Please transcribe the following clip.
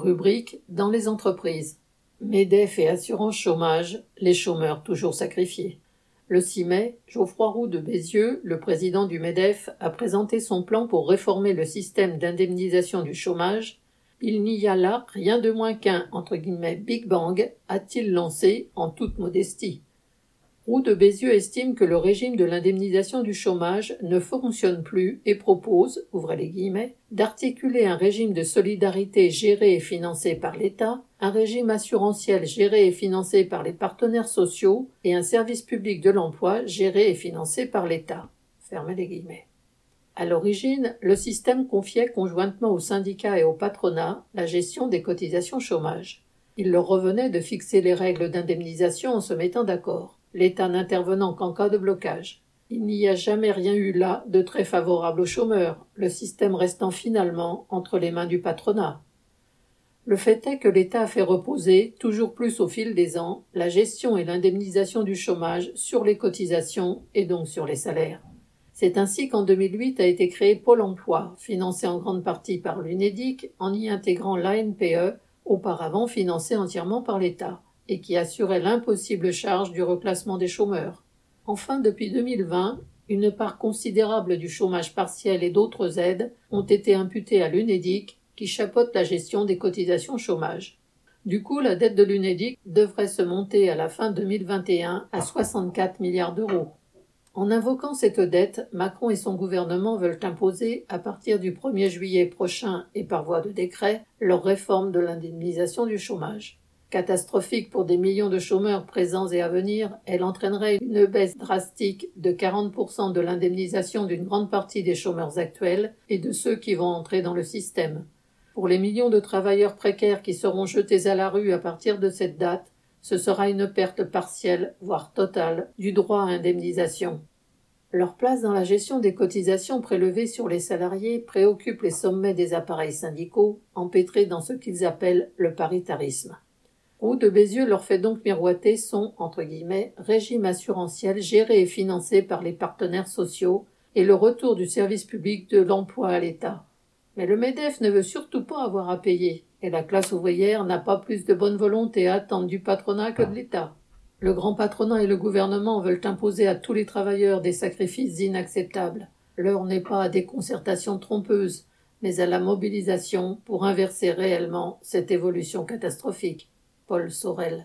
Rubrique Dans les entreprises. MEDEF et assurance chômage, les chômeurs toujours sacrifiés. Le 6 mai, Geoffroy Roux de Bézieux, le président du MEDEF, a présenté son plan pour réformer le système d'indemnisation du chômage. Il n'y a là rien de moins qu'un Big Bang, a-t-il lancé en toute modestie. Roux de Bézieux estime que le régime de l'indemnisation du chômage ne fonctionne plus et propose, ouvrez les guillemets, d'articuler un régime de solidarité géré et financé par l'État, un régime assurantiel géré et financé par les partenaires sociaux et un service public de l'emploi géré et financé par l'État. Fermez les guillemets. À l'origine, le système confiait conjointement aux syndicats et au patronat la gestion des cotisations chômage. Il leur revenait de fixer les règles d'indemnisation en se mettant d'accord l'État n'intervenant qu'en cas de blocage. Il n'y a jamais rien eu là de très favorable aux chômeurs, le système restant finalement entre les mains du patronat. Le fait est que l'État a fait reposer, toujours plus au fil des ans, la gestion et l'indemnisation du chômage sur les cotisations et donc sur les salaires. C'est ainsi qu'en 2008 a été créé Pôle emploi, financé en grande partie par l'UNEDIC, en y intégrant l'ANPE, auparavant financé entièrement par l'État et qui assurait l'impossible charge du reclassement des chômeurs. Enfin, depuis 2020, une part considérable du chômage partiel et d'autres aides ont été imputées à l'UNEDIC, qui chapeaute la gestion des cotisations chômage. Du coup, la dette de l'UNEDIC devrait se monter à la fin 2021 à 64 milliards d'euros. En invoquant cette dette, Macron et son gouvernement veulent imposer, à partir du 1er juillet prochain et par voie de décret, leur réforme de l'indemnisation du chômage. Catastrophique pour des millions de chômeurs présents et à venir, elle entraînerait une baisse drastique de 40% de l'indemnisation d'une grande partie des chômeurs actuels et de ceux qui vont entrer dans le système. Pour les millions de travailleurs précaires qui seront jetés à la rue à partir de cette date, ce sera une perte partielle, voire totale, du droit à indemnisation. Leur place dans la gestion des cotisations prélevées sur les salariés préoccupe les sommets des appareils syndicaux, empêtrés dans ce qu'ils appellent le paritarisme. De Bézieux leur fait donc miroiter son entre guillemets, régime assurantiel géré et financé par les partenaires sociaux et le retour du service public de l'emploi à l'État. Mais le MEDEF ne veut surtout pas avoir à payer, et la classe ouvrière n'a pas plus de bonne volonté à attendre du patronat que de l'État. Le grand patronat et le gouvernement veulent imposer à tous les travailleurs des sacrifices inacceptables. L'heure n'est pas à des concertations trompeuses, mais à la mobilisation pour inverser réellement cette évolution catastrophique. Paul Sorel.